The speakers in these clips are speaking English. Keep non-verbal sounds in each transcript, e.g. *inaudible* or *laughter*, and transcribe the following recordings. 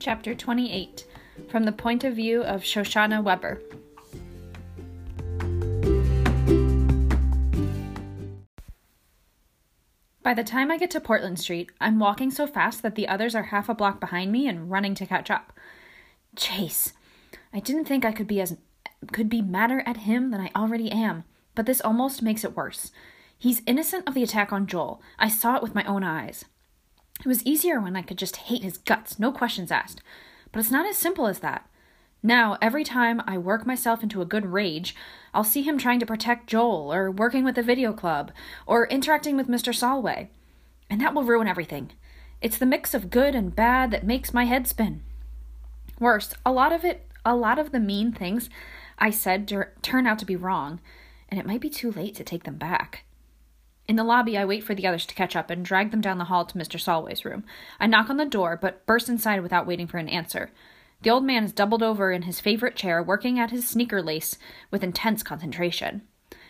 Chapter 28 From the Point of View of Shoshanna Weber. By the time I get to Portland Street, I'm walking so fast that the others are half a block behind me and running to catch up. Chase. I didn't think I could be as could be madder at him than I already am, but this almost makes it worse. He's innocent of the attack on Joel. I saw it with my own eyes. It was easier when I could just hate his guts, no questions asked. But it's not as simple as that. Now, every time I work myself into a good rage, I'll see him trying to protect Joel, or working with the video club, or interacting with Mr. Solway. And that will ruin everything. It's the mix of good and bad that makes my head spin. Worse, a lot of it, a lot of the mean things I said turn out to be wrong, and it might be too late to take them back. In the lobby, I wait for the others to catch up and drag them down the hall to Mr. Solway's room. I knock on the door, but burst inside without waiting for an answer. The old man is doubled over in his favorite chair, working at his sneaker lace with intense concentration.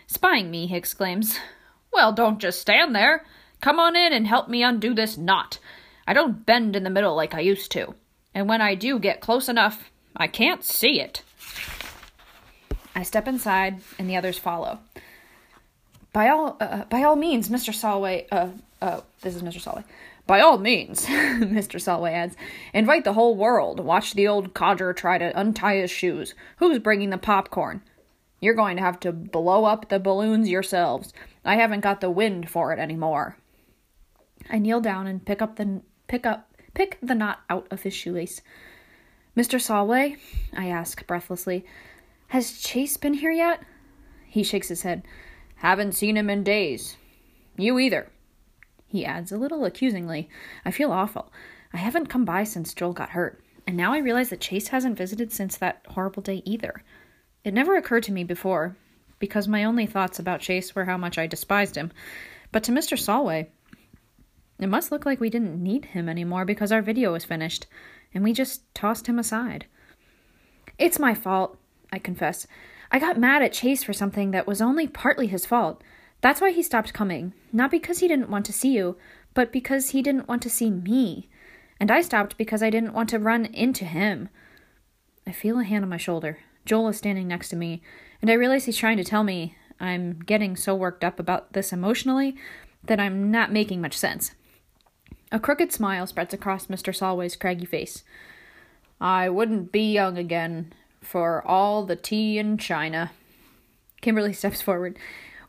Spying me, he exclaims. Well, don't just stand there. Come on in and help me undo this knot. I don't bend in the middle like I used to. And when I do get close enough, I can't see it. I step inside, and the others follow. By all, uh, uh, by all means, Mr. Solway, uh, uh, this is Mr. Solway. By all means, *laughs* Mr. Solway adds, invite the whole world. Watch the old codger try to untie his shoes. Who's bringing the popcorn? You're going to have to blow up the balloons yourselves. I haven't got the wind for it anymore. I kneel down and pick up the pick up pick the knot out of his shoelace. Mr. Solway, I ask breathlessly, has Chase been here yet? He shakes his head. Haven't seen him in days. You either. He adds a little accusingly. I feel awful. I haven't come by since Joel got hurt, and now I realize that Chase hasn't visited since that horrible day either. It never occurred to me before, because my only thoughts about Chase were how much I despised him. But to Mr. Solway, it must look like we didn't need him anymore because our video was finished, and we just tossed him aside. It's my fault, I confess. I got mad at Chase for something that was only partly his fault. That's why he stopped coming. Not because he didn't want to see you, but because he didn't want to see me. And I stopped because I didn't want to run into him. I feel a hand on my shoulder. Joel is standing next to me, and I realize he's trying to tell me I'm getting so worked up about this emotionally that I'm not making much sense. A crooked smile spreads across Mr. Solway's craggy face. I wouldn't be young again for all the tea in China. Kimberly steps forward.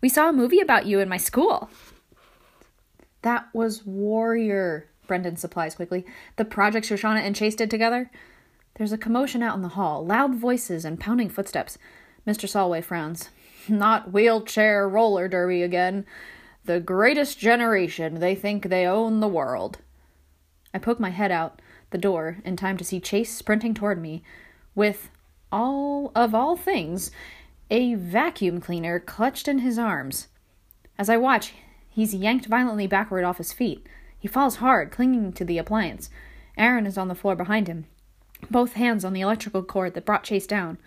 We saw a movie about you in my school. That was Warrior, Brendan supplies quickly. The project Shoshanna and Chase did together. There's a commotion out in the hall, loud voices and pounding footsteps. Mr. Solway frowns. Not wheelchair roller derby again. The greatest generation. They think they own the world. I poke my head out the door in time to see Chase sprinting toward me with all of all things, a vacuum cleaner clutched in his arms. As I watch, he's yanked violently backward off his feet. He falls hard, clinging to the appliance. Aaron is on the floor behind him, both hands on the electrical cord that brought Chase down.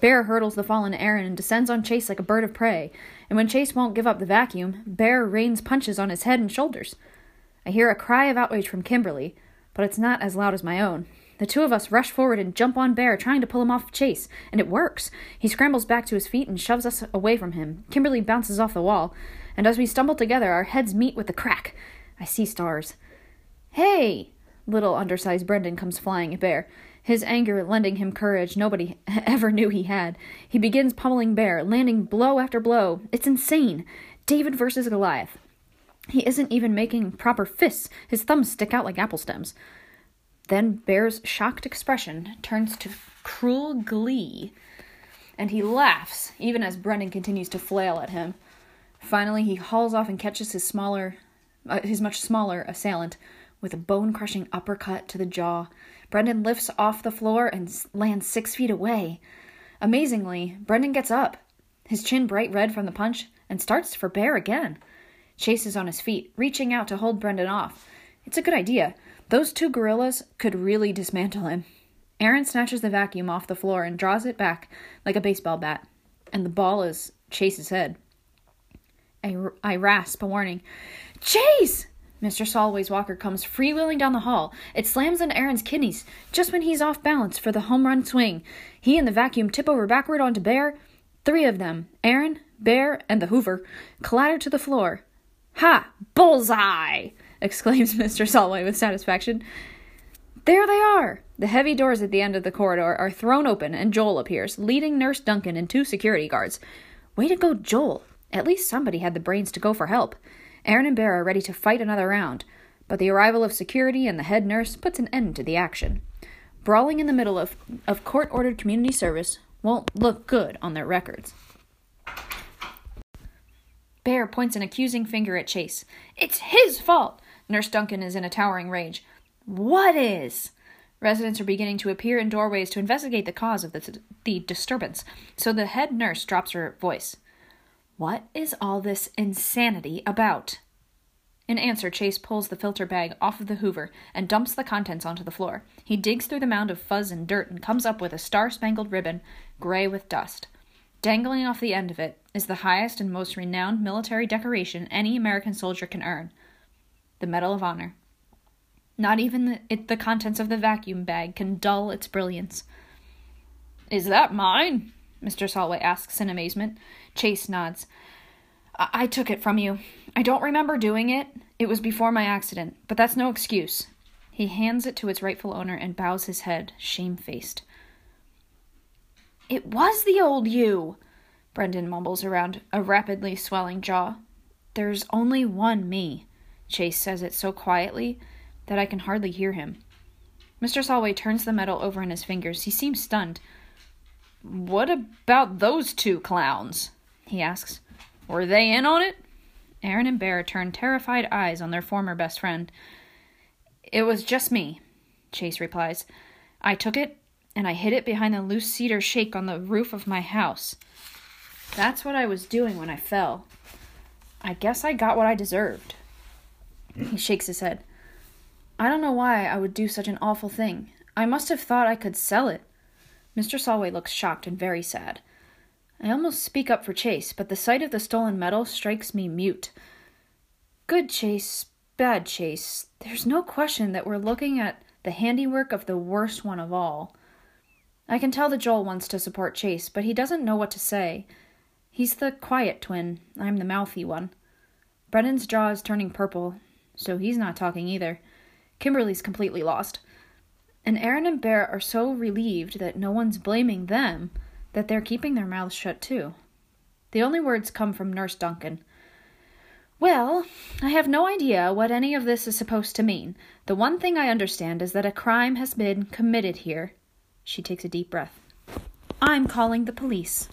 Bear hurdles the fallen Aaron and descends on Chase like a bird of prey, and when Chase won't give up the vacuum, Bear rains punches on his head and shoulders. I hear a cry of outrage from Kimberly, but it's not as loud as my own. The two of us rush forward and jump on Bear, trying to pull him off Chase, and it works. He scrambles back to his feet and shoves us away from him. Kimberly bounces off the wall, and as we stumble together, our heads meet with a crack. I see stars. Hey! Little undersized Brendan comes flying at Bear, his anger lending him courage nobody *laughs* ever knew he had. He begins pummeling Bear, landing blow after blow. It's insane. David versus Goliath. He isn't even making proper fists. His thumbs stick out like apple stems. Then Bear's shocked expression turns to cruel glee, and he laughs, even as Brendan continues to flail at him. Finally, he hauls off and catches his smaller, uh, his much smaller assailant with a bone-crushing uppercut to the jaw. Brendan lifts off the floor and lands six feet away. Amazingly, Brendan gets up, his chin bright red from the punch, and starts for Bear again. Chase is on his feet, reaching out to hold Brendan off. It's a good idea. Those two gorillas could really dismantle him. Aaron snatches the vacuum off the floor and draws it back like a baseball bat, and the ball is Chase's head. I, I rasp a warning. Chase! Mr. Solway's walker comes freewheeling down the hall. It slams into Aaron's kidneys just when he's off balance for the home run swing. He and the vacuum tip over backward onto Bear. Three of them, Aaron, Bear, and the Hoover, clatter to the floor. Ha! Bullseye! Exclaims *laughs* Mr. Solway with satisfaction. There they are! The heavy doors at the end of the corridor are thrown open, and Joel appears, leading Nurse Duncan and two security guards. Way to go, Joel! At least somebody had the brains to go for help. Aaron and Bear are ready to fight another round, but the arrival of security and the head nurse puts an end to the action. Brawling in the middle of, of court ordered community service won't look good on their records. Bear points an accusing finger at Chase. It's his fault! Nurse Duncan is in a towering rage. What is? Residents are beginning to appear in doorways to investigate the cause of the, the disturbance, so the head nurse drops her voice. What is all this insanity about? In answer, Chase pulls the filter bag off of the Hoover and dumps the contents onto the floor. He digs through the mound of fuzz and dirt and comes up with a star spangled ribbon, gray with dust. Dangling off the end of it is the highest and most renowned military decoration any American soldier can earn the Medal of Honor. Not even the, it, the contents of the vacuum bag can dull its brilliance. Is that mine? Mr. Solway asks in amazement. Chase nods. I-, I took it from you. I don't remember doing it. It was before my accident, but that's no excuse. He hands it to its rightful owner and bows his head, shamefaced. It was the old you, Brendan mumbles around a rapidly swelling jaw. There's only one me. Chase says it so quietly that I can hardly hear him. Mr. Solway turns the medal over in his fingers. He seems stunned. What about those two clowns? he asks. Were they in on it? Aaron and Bear turn terrified eyes on their former best friend. It was just me, Chase replies. I took it and I hid it behind the loose cedar shake on the roof of my house. That's what I was doing when I fell. I guess I got what I deserved. He shakes his head. I don't know why I would do such an awful thing. I must have thought I could sell it. Mr. Solway looks shocked and very sad. I almost speak up for Chase, but the sight of the stolen medal strikes me mute. Good Chase, bad Chase. There's no question that we're looking at the handiwork of the worst one of all. I can tell that Joel wants to support Chase, but he doesn't know what to say. He's the quiet twin, I'm the mouthy one. Brendan's jaw is turning purple, so he's not talking either. Kimberly's completely lost. And Aaron and Bear are so relieved that no one's blaming them that they're keeping their mouths shut too. The only words come from Nurse Duncan. Well, I have no idea what any of this is supposed to mean. The one thing I understand is that a crime has been committed here. She takes a deep breath. I'm calling the police.